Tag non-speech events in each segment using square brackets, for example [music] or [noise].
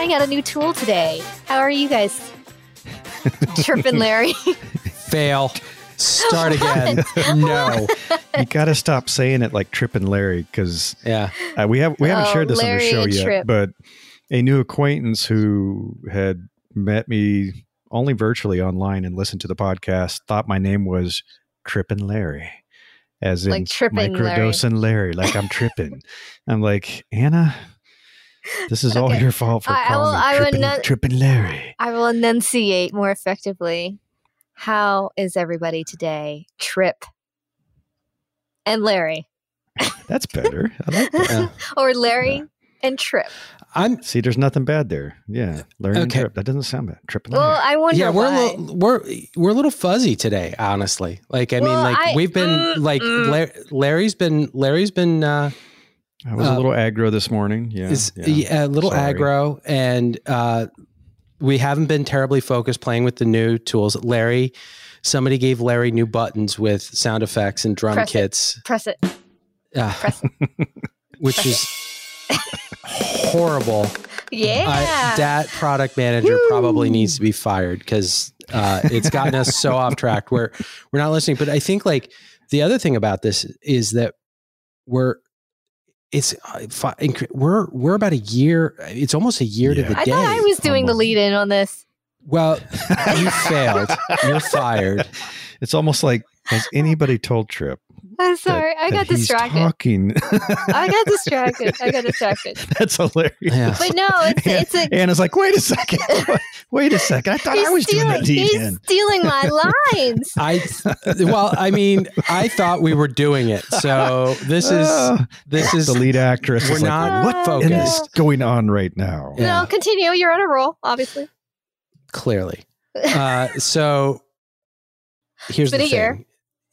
trying out a new tool today. How are you guys? [laughs] Tripping Larry. Fail. Start [laughs] again. no. [laughs] You got to stop saying it like Trip and Larry because Yeah. uh, we have we haven't Oh, shared this Larry on the show yet. Trip. But a new acquaintance who had met me only virtually online and listened to the podcast thought my name was Trip and Larry, as in Like tripping Larry. microdosing Larry. like I'm tripping. I'm like Anna. This is all your fault for I- I calling will- me I tripping, not- tripping Larry. I will enunciate more effectively. How is everybody today? Trip and Larry. That's better. I like that. Yeah. [laughs] or Larry and Trip. I'm See, there's nothing bad there. Yeah, Larry and Okay. Trip. That doesn't sound bad. Trip and Larry. Well, I wonder yeah, we're a little we're we're a little fuzzy today, honestly. Like I Well, mean, like I- we've been mm, like mm. Larry's been Larry's been uh, I was uh, a little aggro this morning. Yeah, is yeah. yeah, a little Sorry. aggro, and uh, we haven't been terribly focused playing with the new tools. Larry, somebody gave Larry new buttons with sound effects and drum Press it. kits, Press it. uh, Press [laughs] which is horrible. [laughs] Yeah. I, that product manager probably needs to be fired because uh, it's gotten us so off track where we're not listening. But I think like the other thing about this is that we're it's uh, fi- inc- we're we're about a year. It's almost a year to Yeah. the I day. thought I was doing the lead in on this. well, you failed. You're fired. [laughs] It's almost like has anybody told Trip? I'm that- sorry. I got distracted. Talking. I got distracted. I got [laughs] distracted. That's hilarious. Yeah. But no, it's it's a Anna's like, wait a second. [laughs] Wait a second. I thought I was doing the stealing, he's in. stealing my lines. I well, I mean, I thought we were doing it. So this is [laughs] this is the lead actress. We're is like, not what focused. is going on right now? Yeah. No, continue. You're on a roll, obviously. clearly. Uh, so here's the thing. year.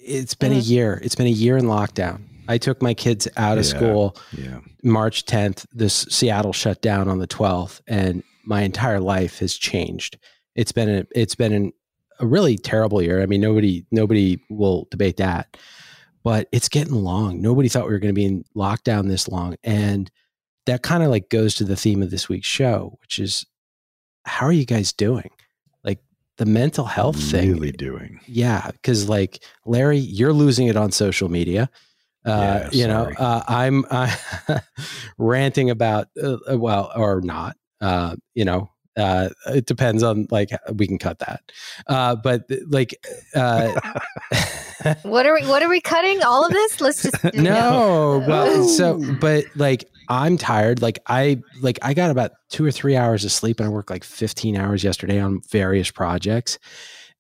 It's been a Mhm. year. It's been a year in lockdown. I took my kids out of Yeah. school Yeah. March 10th. This Seattle shut down on the 12th, and my entire life has changed. It's been a, it's been an, a really terrible year. I mean, nobody nobody will debate that, but it's getting long. Nobody thought we were going to be in lockdown this long, and that kind of like goes to the theme of this week's show, which is how are you guys doing? Like the mental health thing. Really doing. Yeah, because like Larry, you're losing it on social media. Uh, Yeah, you know, uh, I'm [laughs] uh, ranting about uh, uh, well or not. Uh, you know, uh, it depends on like we can cut that. Uh, but like, uh, What are we what are we cutting? All of this? Let's just [laughs] no, well, so but like I'm tired. Like I like I got about two or three hours of sleep, and I worked like 15 hours yesterday on various projects.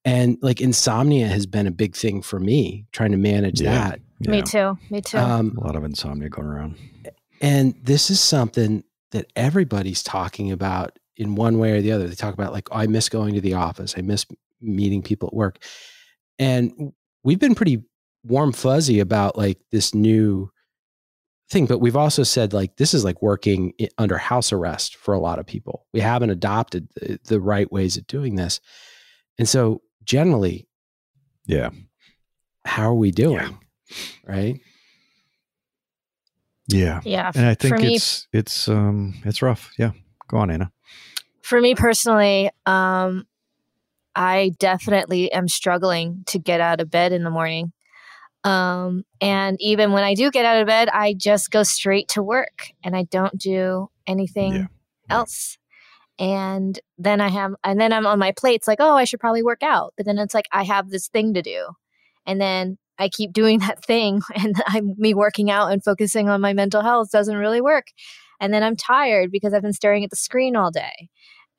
And like insomnia has been a big thing for me, trying to manage Yeah. that. Me too. Me too. Um, A lot of insomnia going around. and this is something that everybody's talking about in one way or the other. They talk about like, oh, I miss going to the office. I miss meeting people at work. And we've been pretty warm fuzzy about like this new thing, but we've also said like this is like working under house arrest for a lot of people. We haven't adopted the, the right ways of doing this. And so generally, Yeah. how are we doing? Right? Yeah. yeah. And I think for me it's it's um it's rough. Yeah. Go on, Anna. for me personally, um, I definitely am struggling to get out of bed in the morning. Um, and even when I do get out of bed, I just go straight to work and I don't do anything Yeah. else. And then I have, and then I'm on my plate. It's like, oh, I should probably work out. But then it's like, I have this thing to do. And then I keep doing [laughs] that thing. And I'm me working out and focusing on my mental health doesn't really work. And then I'm tired because I've been staring at the screen all day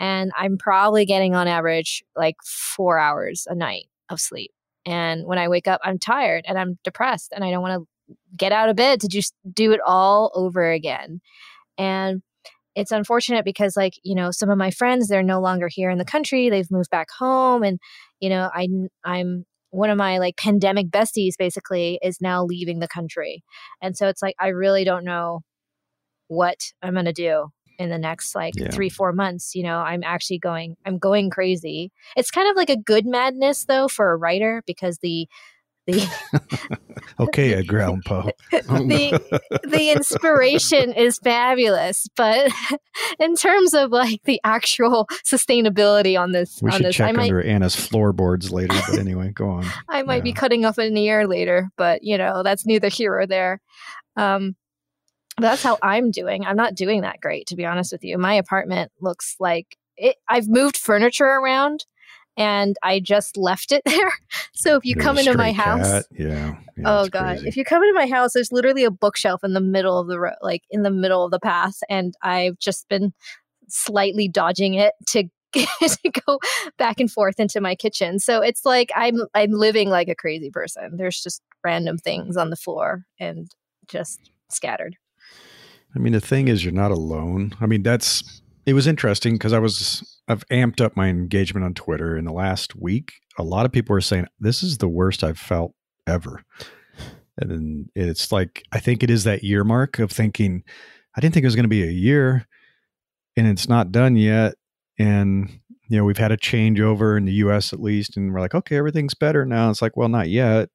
and I'm probably getting on average like four hours a night of sleep. And when I wake up, I'm tired and I'm depressed and I don't want to get out of bed to just do it all over again. And it's unfortunate because, like, you know, some of my friends, they're no longer here in the country. They've moved back home. And, you know, I, I'm one of my like pandemic besties basically is now leaving the country. And so it's like, I really don't know what I'm going to do in the next like Yeah. three four months you know i'm actually going i'm going crazy it's kind of like a good madness though for a writer because the the [laughs] okay, Edgar Allan Poe. the the inspiration is fabulous, but [laughs] in terms of like the actual sustainability on this, we on should this, check I might under Anna's floorboards later. But anyway, go on. [laughs] I might be Yeah. cutting off an ear later, but you know that's neither here or there. Um, that's how I'm doing. I'm not doing that great, to be honest with you. My apartment looks like it. I've moved furniture around, and I just left it [laughs] there. So if you There's come into my house, cat. yeah. yeah, oh god, crazy. if you come into my house, there's literally a bookshelf in the middle of the road, like in the middle of the path, and I've just been slightly dodging it to. [laughs] to go back and forth into my kitchen. So it's like I'm I'm living like a crazy person. There's just random things on the floor and just scattered. I mean, the thing is, you're not alone. I mean, that's it was interesting because I was I've amped up my engagement on Twitter in the last week. A lot of people are saying this is the worst I've felt ever, and it's like I think it is that year mark of thinking I didn't think it was going to be a year, and it's not done yet, and you know we've had a changeover in the U.S. at least, and we're like, okay, everything's better now. It's like, well, not yet.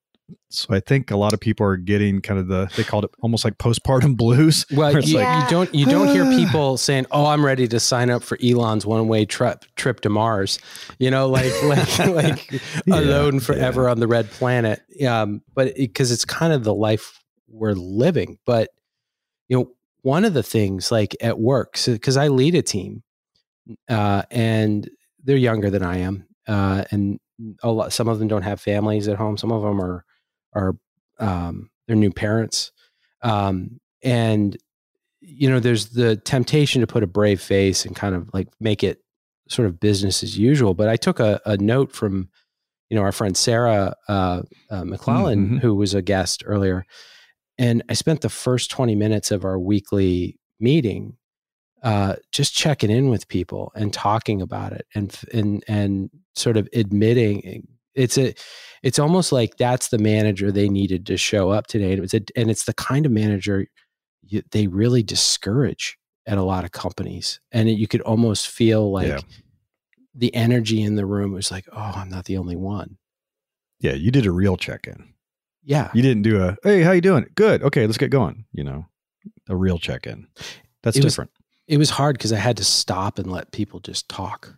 So I think a lot of people are getting kind of the they called it almost like postpartum [laughs] blues. Well, where it's you, like, Yeah. you don't you don't hear people saying, "Oh, I'm ready to sign up for Elon's one-way trip trip to Mars." You know, like [laughs] like like [laughs] Yeah, alone forever yeah. on the red planet. Um, but because it's kind of the life we're living. But you know, one of the things like at work, because I lead a team, uh, and they're younger than I am, uh, and a lot. Some of them don't have families at home. Some of them are are um, they're new parents, um, and you know, there's the temptation to put a brave face and kind of like make it sort of business as usual. But I took a, a note from, you know, our friend Sarah uh, uh, McClellan, Mhm. who was a guest earlier, and I spent the first 20 minutes of our weekly meeting uh, just checking in with people and talking about it and and and sort of admitting it's a it's almost like that's the manager they needed to show up today and it was a, and it's the kind of manager you, they really discourage at a lot of companies and it, you could almost feel like Yeah. the energy in the room was like oh i'm not the only one Yeah, you did a real check-in. yeah You didn't do a "Hey, how you doing? Good. Okay, let's get going." You know, a real check-in. That's It was- different. it was hard because i had to stop and let people just talk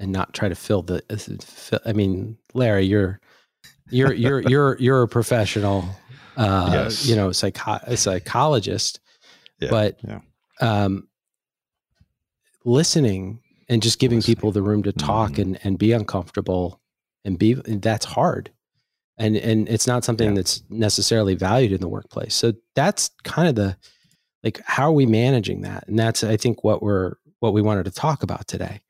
and not try to fill the uh, i mean larry you're you're you're you're you're a professional uh Yes. you know psycho- a psychologist Yeah, but yeah. um listening and just giving Listening. people the room to talk Mhm. and and be uncomfortable and be that's hard and and it's not something Yeah. that's necessarily valued in the workplace so that's kind of the like how are we managing that and that's i think what we're what we wanted to talk about today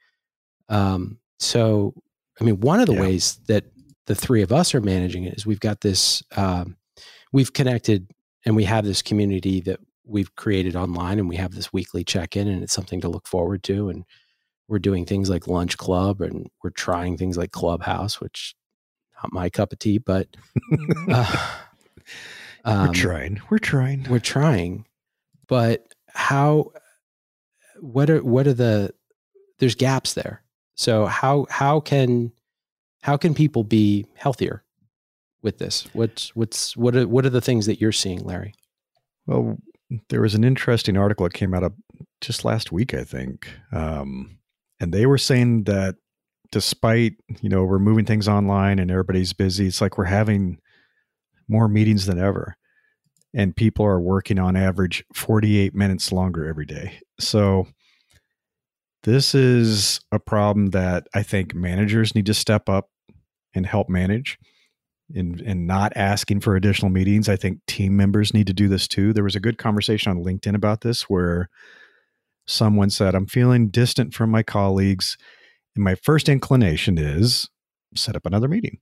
um so i mean one of the Yeah. ways that the three of us are managing it is we've got this um we've connected and we have this community that we've created online and we have this weekly check-in and it's something to look forward to and we're doing things like lunch club and we're trying things like clubhouse which not my cup of tea but uh, We're um, trying. We're trying. we're trying but how what are what are the there's gaps there so how how can how can people be healthier with this? What's what's what are what are the things that you're seeing larry? Well, there was an interesting article that came out of just last week, I think, um, and they were saying that despite you know we're moving things online and everybody's busy, it's like we're having more meetings than ever, and people are working on average forty eight minutes longer every day. So this is a problem that I think managers need to step up and help manage and and not asking for additional meetings. I think team members need to do this too. There was a good conversation on LinkedIn about this where someone said, "I'm feeling distant from my colleagues, and my first inclination is set up another meeting.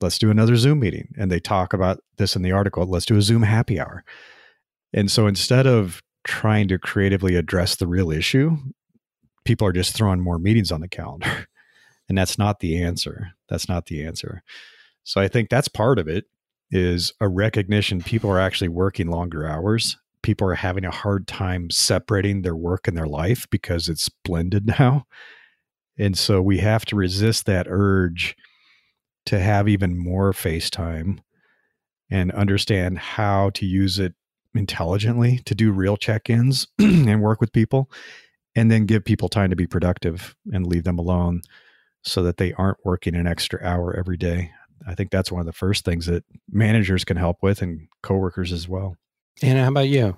Let's do another Zoom meeting." And they talk about this in the article. Let's do a Zoom happy hour. And so instead of trying to creatively address the real issue, people are just throwing more meetings on the calendar. [laughs] And that's not the answer. That's not the answer. So I think that's part of it is a recognition people are actually working longer hours. People are having a hard time separating their work and their life because it's blended [laughs] now. And so we have to resist that urge to have even more FaceTime and understand how to use it intelligently to do real check-ins [clears throat] and work with people and then give people time to be productive and leave them alone so that they aren't working an extra hour every day. I think that's one of the first things that managers can help with and coworkers as well. Anna, how about you?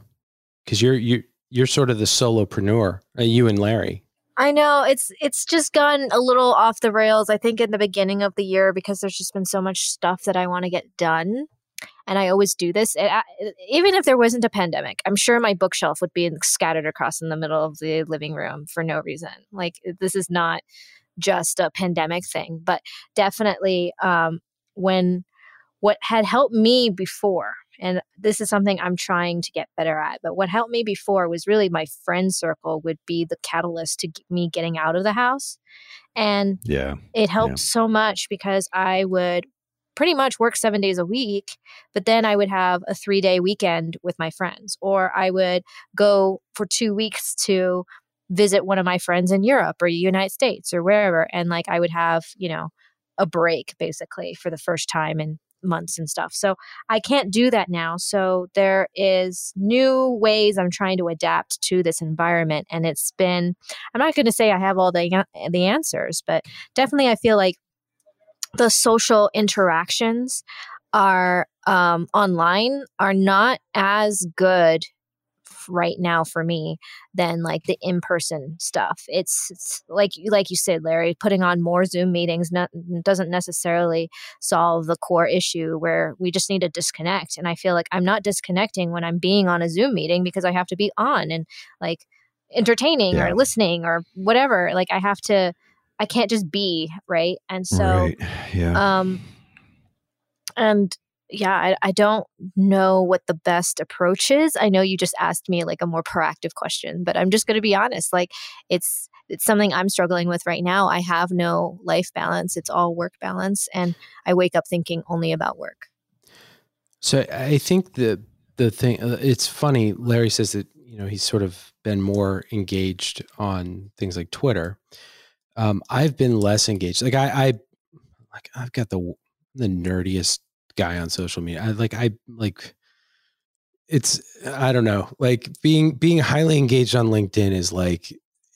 Because you're you you're sort of the solopreneur. Uh, you and Larry. I know it's it's just gone a little off the rails. I think in the beginning of the year because there's just been so much stuff that I want to get done, and I always do this. It, I, even if there wasn't a pandemic, I'm sure my bookshelf would be scattered across in the middle of the living room for no reason. Like this is not just a pandemic thing, but definitely um, when what had helped me before and this is something i'm trying to get better at but what helped me before was really my friend circle would be the catalyst to me getting out of the house and yeah it helped yeah. so much because i would pretty much work seven days a week but then i would have a three day weekend with my friends or i would go for two weeks to visit one of my friends in europe or united states or wherever and like i would have you know a break basically for the first time in months and stuff. So I can't do that now. So there is new ways I'm trying to adapt to this environment and it's been I'm not going to say I have all the the answers, but definitely I feel like the social interactions are um, online are not as good right now for me than like the in-person stuff. It's, it's like like you said, Larry, putting on more Zoom meetings not, doesn't necessarily solve the core issue where we just need to disconnect. And I feel like I'm not disconnecting when I'm being on a Zoom meeting because I have to be on and like entertaining yeah. or listening or whatever. Like I have to I can't just be, right? And so right. [sighs] yeah. um and yeah, I, I don't know what the best approach is. I know you just asked me like a more proactive question, but I'm just going to be honest. Like it's it's something I'm struggling with right now. I have no life balance. It's all work balance and I wake up thinking only about work. So I think the the thing uh, it's funny Larry says that, you know, he's sort of been more engaged on things like Twitter. Um, I've been less engaged. Like I I like I've got the the nerdiest guy on social media. I like I like it's I don't know. Like being being highly engaged on LinkedIn is like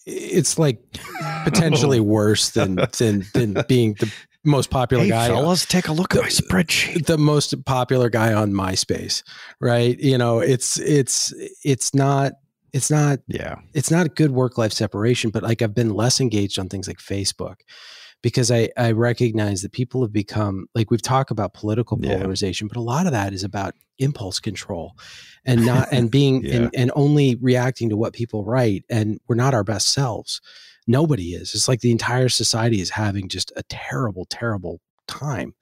it's like [laughs] potentially worse than than than [laughs] being the most popular hey, guy. Fellas, take a look the, at my spreadsheet. The most popular guy on MySpace, right? You know, it's it's it's not it's not yeah it's not a good work life separation. But like I've been less engaged on things like Facebook because I, I recognize that people have become like we've talked about political polarization, yeah. but a lot of that is about impulse control and not and being [laughs] yeah. and, and only reacting to what people write. And we're not our best selves. Nobody is. It's like the entire society is having just a terrible, terrible time.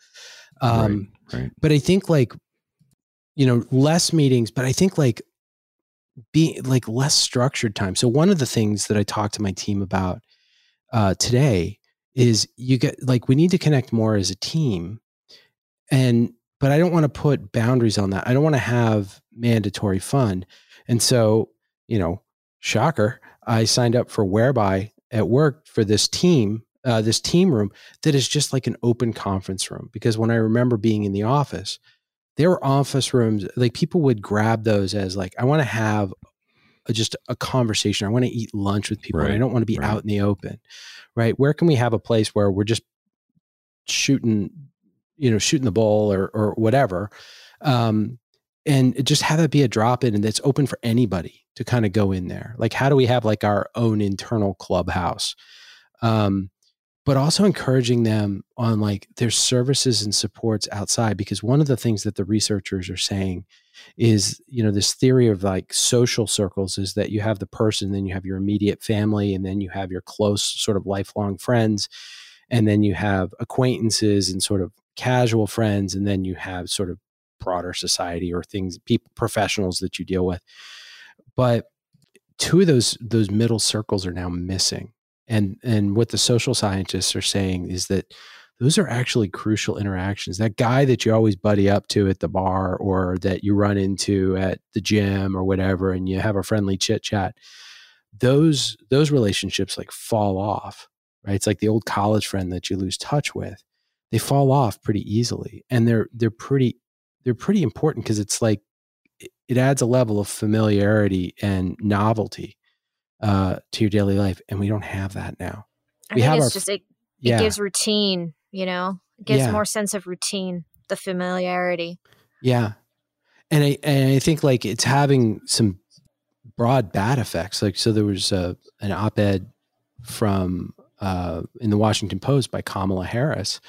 Um, right, right. But I think like, you know, less meetings, but I think like being like less structured time. So one of the things that I talked to my team about uh, today is you get like we need to connect more as a team and but i don't want to put boundaries on that i don't want to have mandatory fun and so you know shocker i signed up for whereby at work for this team uh, this team room that is just like an open conference room because when i remember being in the office there were office rooms like people would grab those as like i want to have a, just a conversation i want to eat lunch with people right. i don't want to be right. out in the open right? Where can we have a place where we're just shooting, you know, shooting the ball or or whatever, um, and just have it be a drop in and that's open for anybody to kind of go in there. Like, how do we have like our own internal clubhouse? Um, but also encouraging them on like their services and supports outside because one of the things that the researchers are saying is you know this theory of like social circles is that you have the person then you have your immediate family and then you have your close sort of lifelong friends and then you have acquaintances and sort of casual friends and then you have sort of broader society or things people professionals that you deal with. But two of those those middle circles are now missing and and what the social scientists are saying is that those are actually crucial interactions. That guy that you always buddy up to at the bar or that you run into at the gym or whatever and you have a friendly chit chat. Those those relationships like fall off, right? It's like the old college friend that you lose touch with. They fall off pretty easily and they're they're pretty they're pretty important because it's like it adds a level of familiarity and novelty uh, to your daily life, and we don't have that now. I we have it's our, just it, it gives routine, you know, it gives yeah. more sense of routine, the familiarity. Yeah, and I and I think like it's having some broad bad effects. Like so, there was a, an op-ed from uh, in the Washington Post by Kamala Harris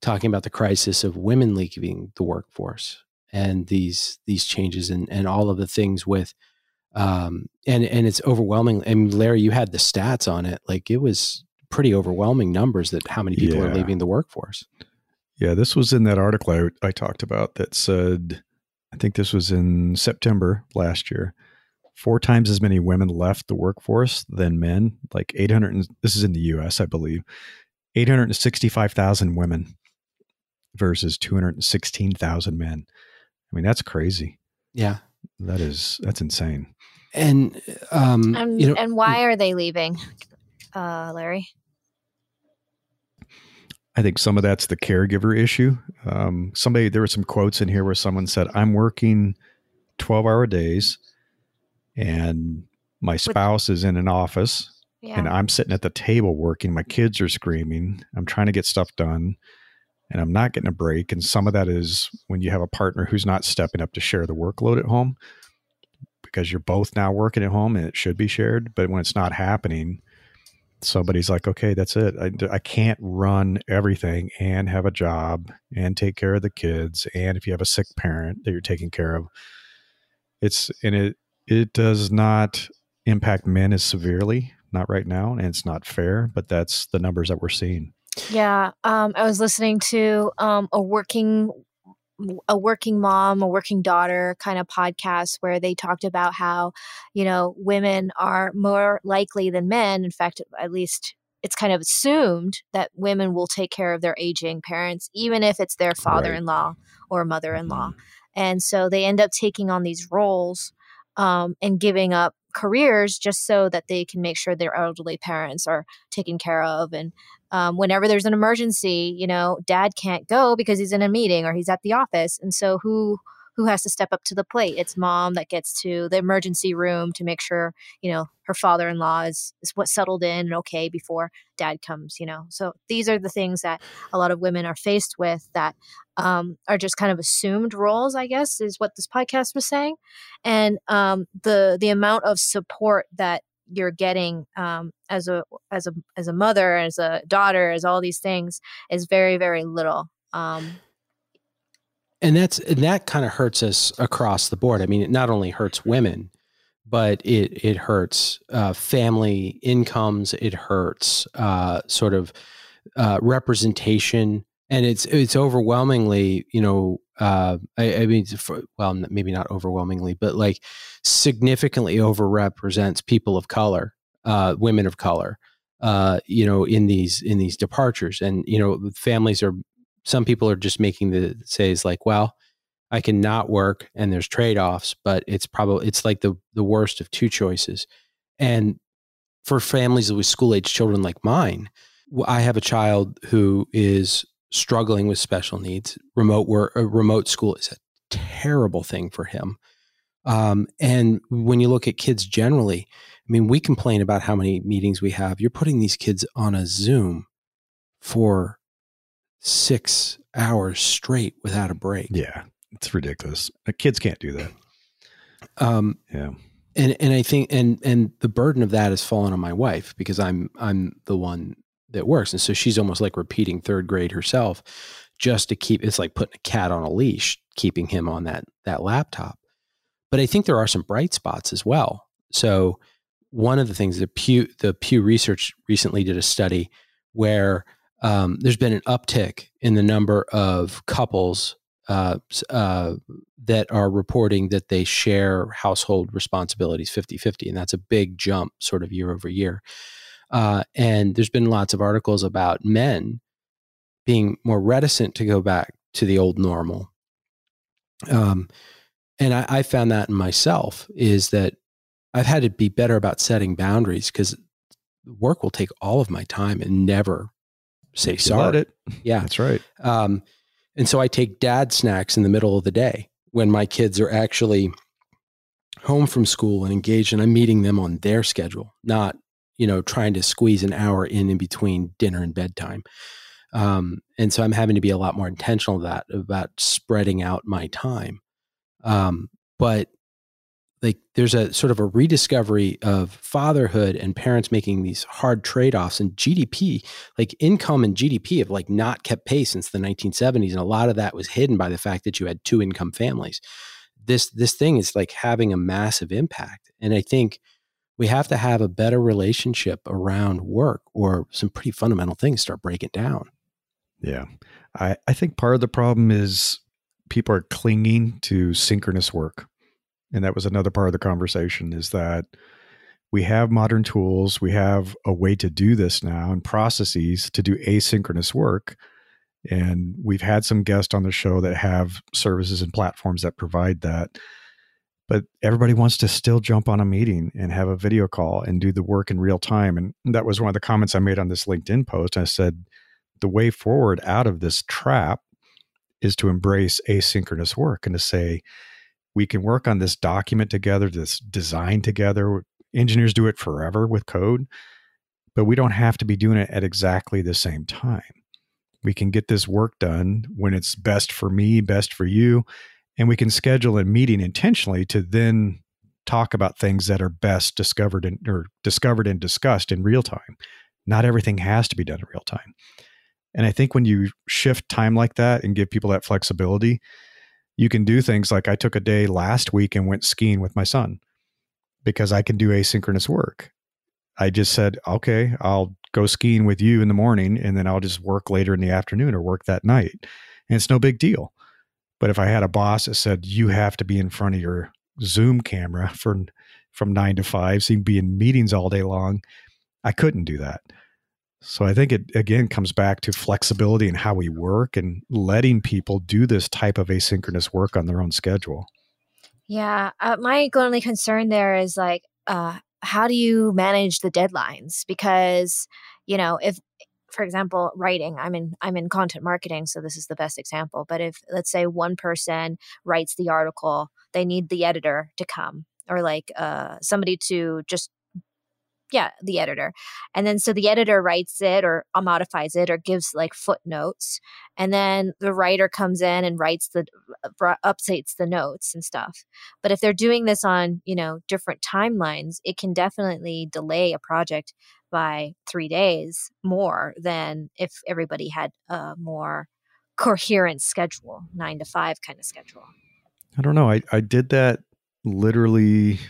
talking about the crisis of women leaving the workforce and these these changes and and all of the things with um and and it's overwhelming and Larry you had the stats on it like it was pretty overwhelming numbers that how many people yeah. are leaving the workforce yeah this was in that article I, I talked about that said I think this was in September last year four times as many women left the workforce than men like 800 this is in the US I believe 865,000 women versus 216,000 men I mean, that's crazy. Yeah. That is that's insane. And um and, you know, and why are they leaving, uh, Larry? I think some of that's the caregiver issue. Um, somebody there were some quotes in here where someone said, "I'm working twelve hour days, and my spouse With, is in an office, yeah. and I'm sitting at the table working. My kids are screaming. I'm trying to get stuff done and I'm not getting a break. And some of that is when you have a partner who's not stepping up to share the workload at home because you're both now working at home and it should be shared. But when it's not happening, somebody's like, okay, that's it. I, I can't run everything and have a job and take care of the kids. And if you have a sick parent that you're taking care of, it's, and it, it does not impact men as severely, not right now. And it's not fair, but that's the numbers that we're seeing. Yeah, um, I was listening to um, a working a working mom, a working daughter kind of podcast where they talked about how, you know, women are more likely than men. In fact, at least it's kind of assumed that women will take care of their aging parents, even if it's their father in law right. or mother in law. Mm-hmm. And so they end up taking on these roles um, and giving up careers just so that they can make sure their elderly parents are taken care of and um, whenever there's an emergency, you know, dad can't go because he's in a meeting or he's at the office. And so who who has to step up to the plate? It's mom that gets to the emergency room to make sure, you know, her father-in-law is, is what settled in and okay before dad comes, you know. So these are the things that a lot of women are faced with that um, are just kind of assumed roles, I guess, is what this podcast was saying. And um, the the amount of support that you're getting um, as a as a as a mother, as a daughter, as all these things is very very little. Um, and that's and that kind of hurts us across the board. I mean, it not only hurts women, but it it hurts uh, family incomes. It hurts uh, sort of uh, representation, and it's it's overwhelmingly, you know, uh, I, I, mean, well, maybe not overwhelmingly, but like significantly overrepresents people of color, uh, women of color, uh, you know, in these in these departures, and you know, families are. Some people are just making the says like, well, I cannot work, and there's trade offs, but it's probably it's like the the worst of two choices, and for families with school age children like mine, I have a child who is struggling with special needs, remote work, uh, remote school is a terrible thing for him. Um, and when you look at kids generally, I mean, we complain about how many meetings we have. You're putting these kids on a Zoom for six hours straight without a break. Yeah, it's ridiculous. Uh, kids can't do that. Um, yeah, and and I think and and the burden of that has fallen on my wife because I'm I'm the one that works. And so she's almost like repeating third grade herself just to keep it's like putting a cat on a leash, keeping him on that that laptop. But I think there are some bright spots as well. So one of the things that Pew the Pew Research recently did a study where um, there's been an uptick in the number of couples uh, uh, that are reporting that they share household responsibilities 50 50. And that's a big jump sort of year over year. Uh, and there's been lots of articles about men being more reticent to go back to the old normal. Um, and I, I found that in myself is that I've had to be better about setting boundaries because work will take all of my time and never say sorry. it. Yeah, that's right. Um, And so I take dad snacks in the middle of the day when my kids are actually home from school and engaged and I'm meeting them on their schedule, not, you know, trying to squeeze an hour in in between dinner and bedtime. Um, and so I'm having to be a lot more intentional that about spreading out my time. Um, but like there's a sort of a rediscovery of fatherhood and parents making these hard trade-offs and GDP like income and GDP have like not kept pace since the 1970s and a lot of that was hidden by the fact that you had two income families this this thing is like having a massive impact and I think we have to have a better relationship around work or some pretty fundamental things start breaking down. Yeah. I I think part of the problem is people are clinging to synchronous work. And that was another part of the conversation is that we have modern tools we have a way to do this now and processes to do asynchronous work. And we've had some guests on the show that have services and platforms that provide that but everybody wants to still jump on a meeting and have a video call and do the work in real time and that was one of the comments i made on this linkedin post i said the way forward out of this trap is to embrace asynchronous work and to say we can work on this document together, this design together. Engineers do it forever with code, but we don't have to be doing it at exactly the same time. We can get this work done when it's best for me, best for you, and we can schedule a meeting intentionally to then talk about things that are best discovered and or discovered and discussed in real time. Not everything has to be done in real time. And I think when you shift time like that and give people that flexibility, you can do things like I took a day last week and went skiing with my son because I can do asynchronous work. I just said, okay, I'll go skiing with you in the morning and then I'll just work later in the afternoon or work that night. And it's no big deal. But if I had a boss that said, you have to be in front of your Zoom camera [laughs] for from nine to five, so you can be in meetings all day long, I couldn't do that. So I think it again comes back to flexibility and how we work and letting people do this type of asynchronous work on their own schedule. Yeah, uh, my only concern there is like, uh, how do you manage the deadlines? Because you know, if for example, writing, I'm in I'm in content marketing, so this is the best example. But if let's say one person writes the article, they need the editor to come or like uh, somebody to just yeah the editor and then so the editor writes it or uh, modifies it or gives like footnotes and then the writer comes in and writes the uh, updates the notes and stuff but if they're doing this on you know different timelines it can definitely delay a project by three days more than if everybody had a more coherent schedule nine to five kind of schedule i don't know i, I did that literally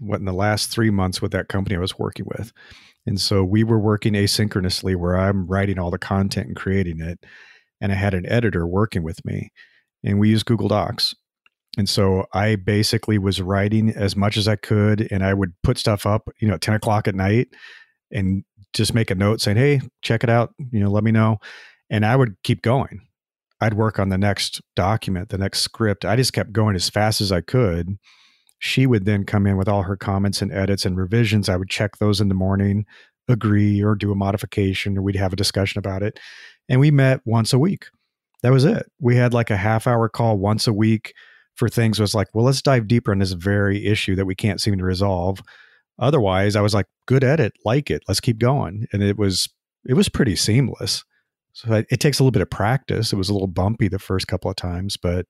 what in the last three months with that company I was working with. And so we were working asynchronously where I'm writing all the content and creating it. And I had an editor working with me and we use Google Docs. And so I basically was writing as much as I could and I would put stuff up, you know, at 10 o'clock at night and just make a note saying, Hey, check it out, you know, let me know. And I would keep going. I'd work on the next document, the next script. I just kept going as fast as I could. She would then come in with all her comments and edits and revisions. I would check those in the morning, agree or do a modification, or we'd have a discussion about it. And we met once a week. That was it. We had like a half hour call once a week for things was like, well, let's dive deeper in this very issue that we can't seem to resolve. Otherwise, I was like, good edit, like it, let's keep going. And it was it was pretty seamless. So it takes a little bit of practice. It was a little bumpy the first couple of times, but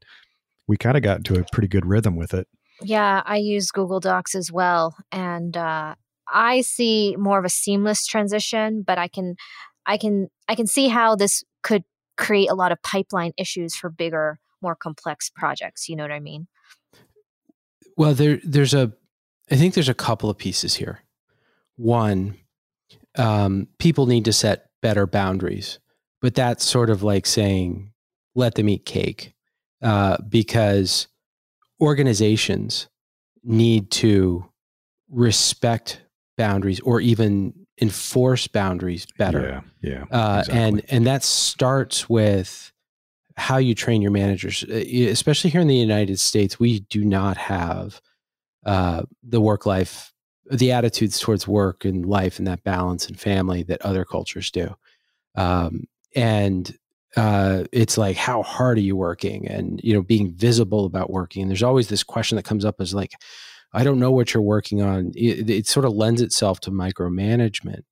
we kind of got into a pretty good rhythm with it. Yeah, I use Google Docs as well, and uh, I see more of a seamless transition. But I can, I can, I can see how this could create a lot of pipeline issues for bigger, more complex projects. You know what I mean? Well, there, there's a, I think there's a couple of pieces here. One, um, people need to set better boundaries but that's sort of like saying let them eat cake uh, because organizations need to respect boundaries or even enforce boundaries better. Yeah, yeah, uh, exactly. and and that starts with how you train your managers, uh, especially here in the United States. We do not have uh, the work life, the attitudes towards work and life and that balance and family that other cultures do. Um, and uh, it's like how hard are you working? And you know being visible about working. And there's always this question that comes up as like i don't know what you're working on. It, it sort of lends itself to micromanagement.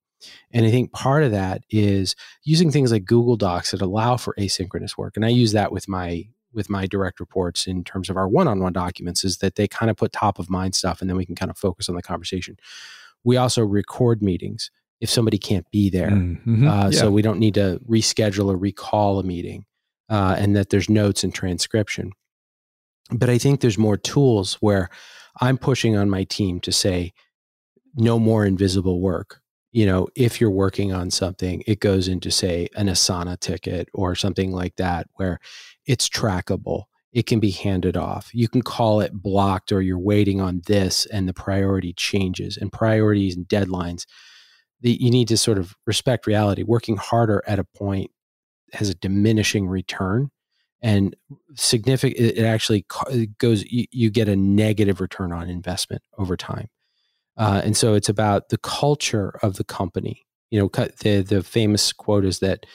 And i think part of that is using things like google docs that allow for asynchronous work. And i use that with my with my direct reports in terms of our one-on-one documents is that they kind of put top of mind stuff and then we can kind of focus on the conversation we also record meetings if somebody can't be there. Mm-hmm. Uh, yeah. So we don't need to reschedule or recall a meeting, uh, and that there's notes and transcription. But I think there's more tools where I'm pushing on my team to say, no more invisible work. You know, if you're working on something, it goes into, say, an Asana ticket or something like that, where it's trackable. It can be handed off. You can call it blocked or you're waiting on this, and the priority changes and priorities and deadlines the, you need to sort of respect reality. Working harder at a point has a diminishing return and significant it actually goes you, you, get a negative return on investment over time uh, and so it's about the culture of the company. You know the the famous quote is that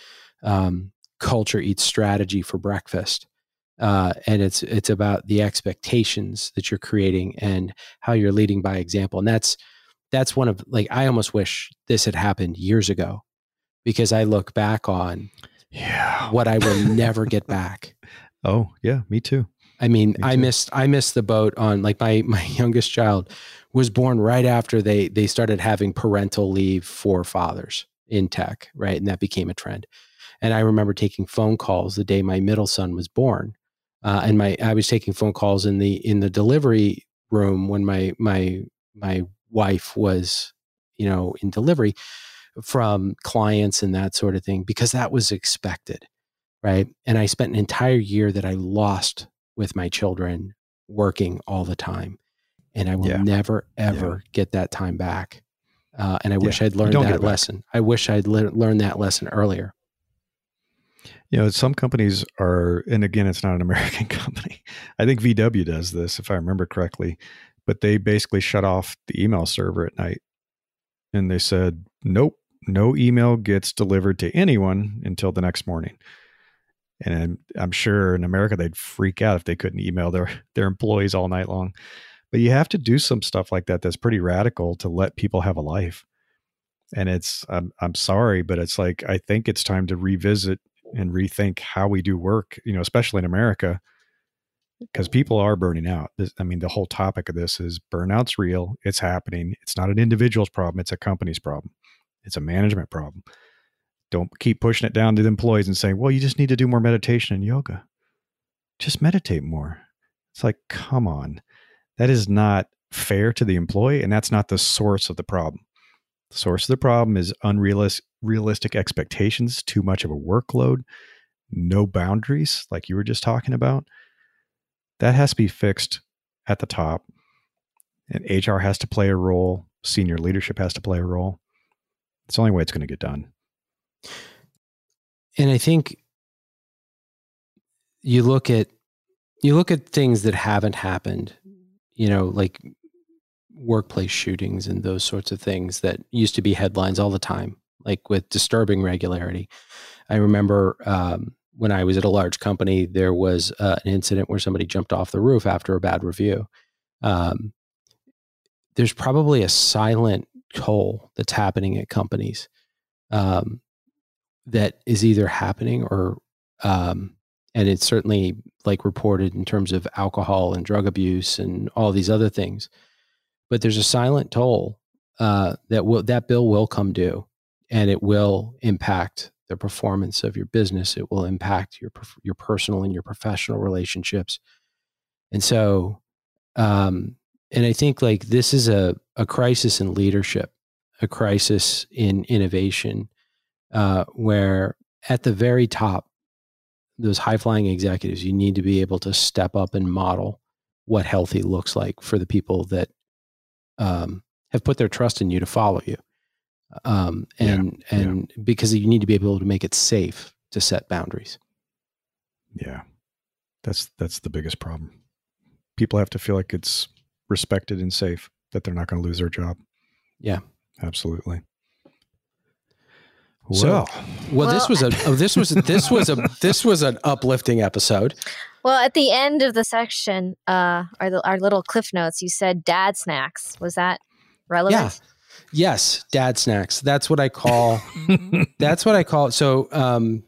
um, culture eats strategy for breakfast. Uh, and it's it's about the expectations that you're creating and how you're leading by example. And that's that's one of like I almost wish this had happened years ago because I look back on yeah. what I will never get [laughs] back. Oh, yeah, me too. I mean, me I missed I missed the boat on like my [laughs] my youngest child was born right after they they started having parental leave for fathers in tech, right? And that became a trend. And I remember taking phone calls the day my middle son was born. Uh, and my I was taking phone calls in the in the delivery room when my my my wife was, you know, in delivery from clients and that sort of thing because that was expected. Right. And I spent an entire year that I lost with my children working all the time. And I will yeah. never, ever yeah. get that time back. Uh, and I yeah. wish I'd learned that lesson. I wish I'd le- learned that lesson earlier. You know, some companies are, and again, it's not an [laughs] American company. I think VW does this, if I remember correctly but they basically shut off the email server at night. And they said, nope, no email gets delivered to anyone until the next morning. And I'm, I'm sure in America they'd freak out if they couldn't email their, their employees all night long. But you have to do some stuff like that that's pretty radical to let people have a life. And it's I'm I'm sorry, but it's like I think it's time to revisit and rethink how we do work, you know, especially in America because people are burning out. This, I mean, the whole topic of this is burnout's real. It's happening. It's not an individual's problem. It's a company's problem. It's a management problem. Don't keep pushing it down to the employees and saying, well, you just need to do more meditation and yoga. Just meditate more. It's like, come on. That is not fair to the employee. And that's not the source of the problem. The source of the problem is unrealistic realistic expectations, too much of a workload, no boundaries, like you were just talking about that has to be fixed at the top. And HR has to play a role, senior leadership has to play a role. It's the only way it's going to get done. And I think you look at you look at things that haven't happened, you know, like workplace shootings and those sorts of things that used to be headlines all the time, like with disturbing regularity. I remember um, when I was at a large company, there was uh, an incident where somebody jumped off the roof after a bad review. Um, there's probably a silent toll that's happening at companies um, that is either happening or, um, and it's certainly like reported in terms of alcohol and drug abuse and all these other things. But there's a silent toll uh, that will that bill will come due, and it will impact the performance of your business. It will impact your your personal and your professional relationships. And so, um, and I think like this is a a crisis in leadership, a crisis in innovation, uh, where at the very top, those high flying executives, you need to be able to step up and model what healthy looks like for the people that um, have put their trust in you to follow you um, and yeah, and yeah. because you need to be able to make it safe to set boundaries. Yeah, that's that's the biggest problem. People have to feel like it's respected and safe that they're not going to lose their job. Yeah, absolutely. So- Well, Well, this was a oh, this was this was a this was an uplifting episode. Well, at the end of the section, uh, our, our little cliff notes, you said dad snacks. Was that relevant? Yeah. Yes, dad snacks. That's what I call [laughs] that's what I call so um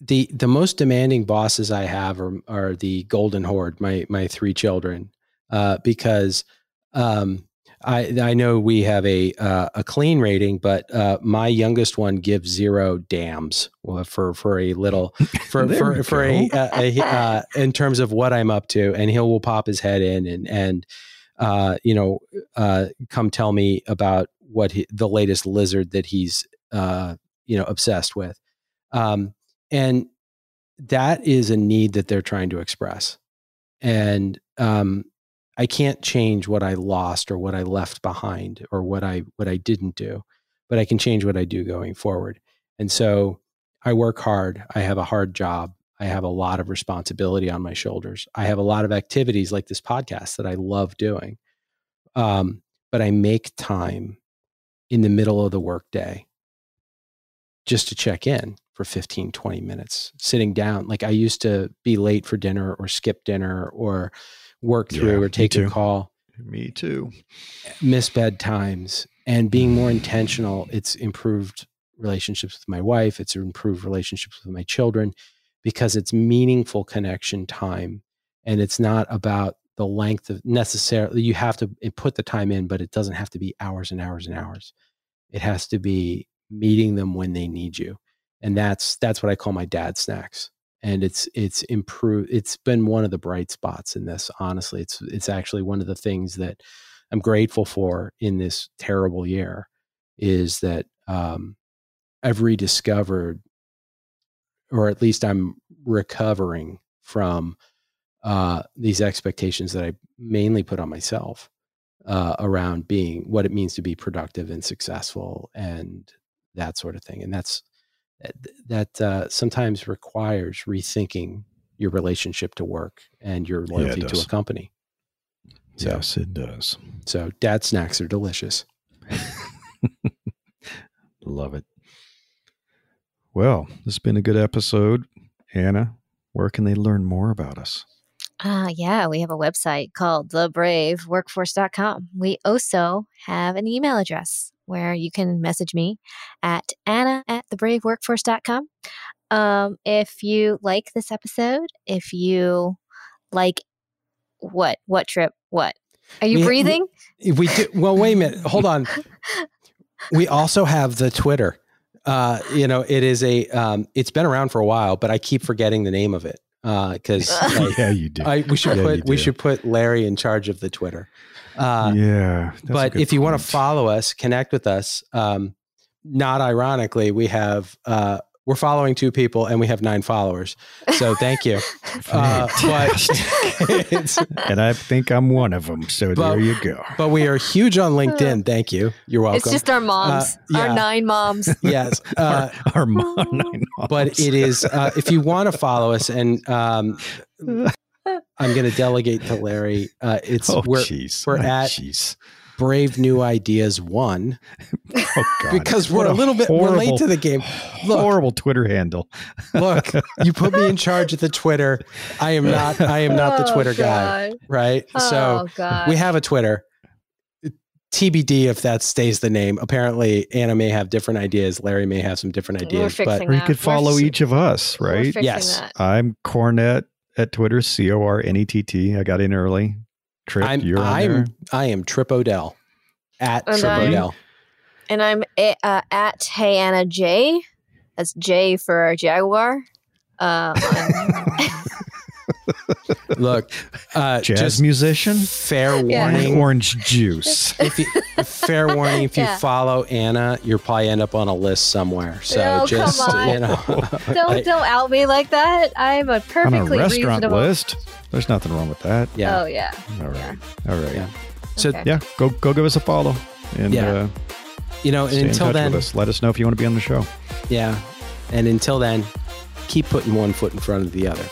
the the most demanding bosses I have are are the golden horde, my my three children. Uh because um I I know we have a uh, a clean rating, but uh, my youngest one gives zero dams for for a little [laughs] for for for a, uh, a uh, in terms of what I'm up to, and he will pop his head in and and uh, you know uh, come tell me about what he, the latest lizard that he's uh, you know obsessed with, um, and that is a need that they're trying to express, and um, I can't change what I lost or what I left behind or what I what I didn't do, but I can change what I do going forward. And so I work hard. I have a hard job. I have a lot of responsibility on my shoulders. I have a lot of activities like this podcast that I love doing. Um, but I make time in the middle of the workday just to check in for 15, 20 minutes, sitting down. Like I used to be late for dinner or skip dinner or work Yeah, through or take a call. Me too. miss bedtimes and being more intentional it's improved relationships with my wife. It's improved relationships with my children because it's meaningful connection time. And it's not about the length of necessarily you have to put the time in but it doesn't have to be hours and hours and hours. It has to be meeting them when they need you. And that's that's what i call my dad snacks and it's it's improved it's been one of the bright spots in this honestly it's it's actually one of the things that i'm grateful for in this terrible year is that um, i've rediscovered or at least i'm recovering from uh, these expectations that i mainly put on myself uh, around being what it means to be productive and successful and that sort of thing and that's that that uh, sometimes requires rethinking your relationship to work and your it loyalty to a company. So, yes, it does. so dad snacks are delicious. [laughs] Love it. Well, this has been a good episode. Anna, where can they learn more about us? Ah, yeah, we have a website called thebraveworkforce.com. We also have an email address where you can message me at anna at thebraveworkforce.com. Um, if you like this episode, if you like what, what trip, what? Are you We- we- breathing? If we do, well, wait a minute, [laughs] hold on. We also have the Twitter. Uh, you know, it is a. Um, it's been around for a while, but I keep forgetting the name of it because [laughs] yeah, you do. I we should Yeah, put we should put Larry in charge of the Twitter. Uh, yeah. but good if you want to follow us, connect with us. Um, not ironically, we have uh, we're following two people and we have nine followers. So thank you. [laughs] Uh, but Fantastic. it's, [laughs] and I think I'm one of them. So But- there you go. but we are huge on LinkedIn. Thank you. You're welcome. It's just our moms, yeah. our nine moms. [laughs] yes. Uh, our, our mom, nine but it is uh, if you want to follow us and um, I'm going to delegate to Larry. Uh, it's oh, we're jeez. we're [laughs] Oh, at- jeez. Brave New Ideas One [laughs] Oh, God. because we're What a little bit we're late to the game. [sighs] Look, horrible Twitter handle. [laughs] look, you put me in charge of the Twitter. I am not. I am not the Oh, Twitter guy, God. right? so oh, God. we have a Twitter. TBD if that stays the name. Apparently, Anna may have different ideas. Larry may have some different We're ideas, but fixing Or you that. could We're follow each of us, we're right? Yes. that. I'm Cornett at Twitter, C O R N E T T. I got in early. Trip, I'm you're on I'm there. I am Trip Odell at And Trip I'm- Odell. And I'm a- uh, at Hey Anna J. That's J for Jaguar. Uh, [laughs] on- Look, uh, Jazz just musician, fair Yeah. warning. orange juice. If you, fair warning, if you Yeah. follow Anna, you'll probably end up on a list somewhere. So Oh, come just on. you know, [laughs] don't like- don't out me like that. I'm a on a perfectly restaurant reasonable. list. There's nothing wrong with that. yeah. Oh yeah. All right. Yeah. All right. Yeah. Yeah. So Okay. go go give us a follow and Yeah. uh, you know, stay and in until touch then, with us. Let us know if you want to be on the show. yeah, and until then, keep putting one foot in front of the other,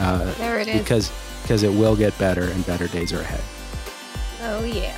uh, There it is. because because it will get better and better days are ahead. oh yeah.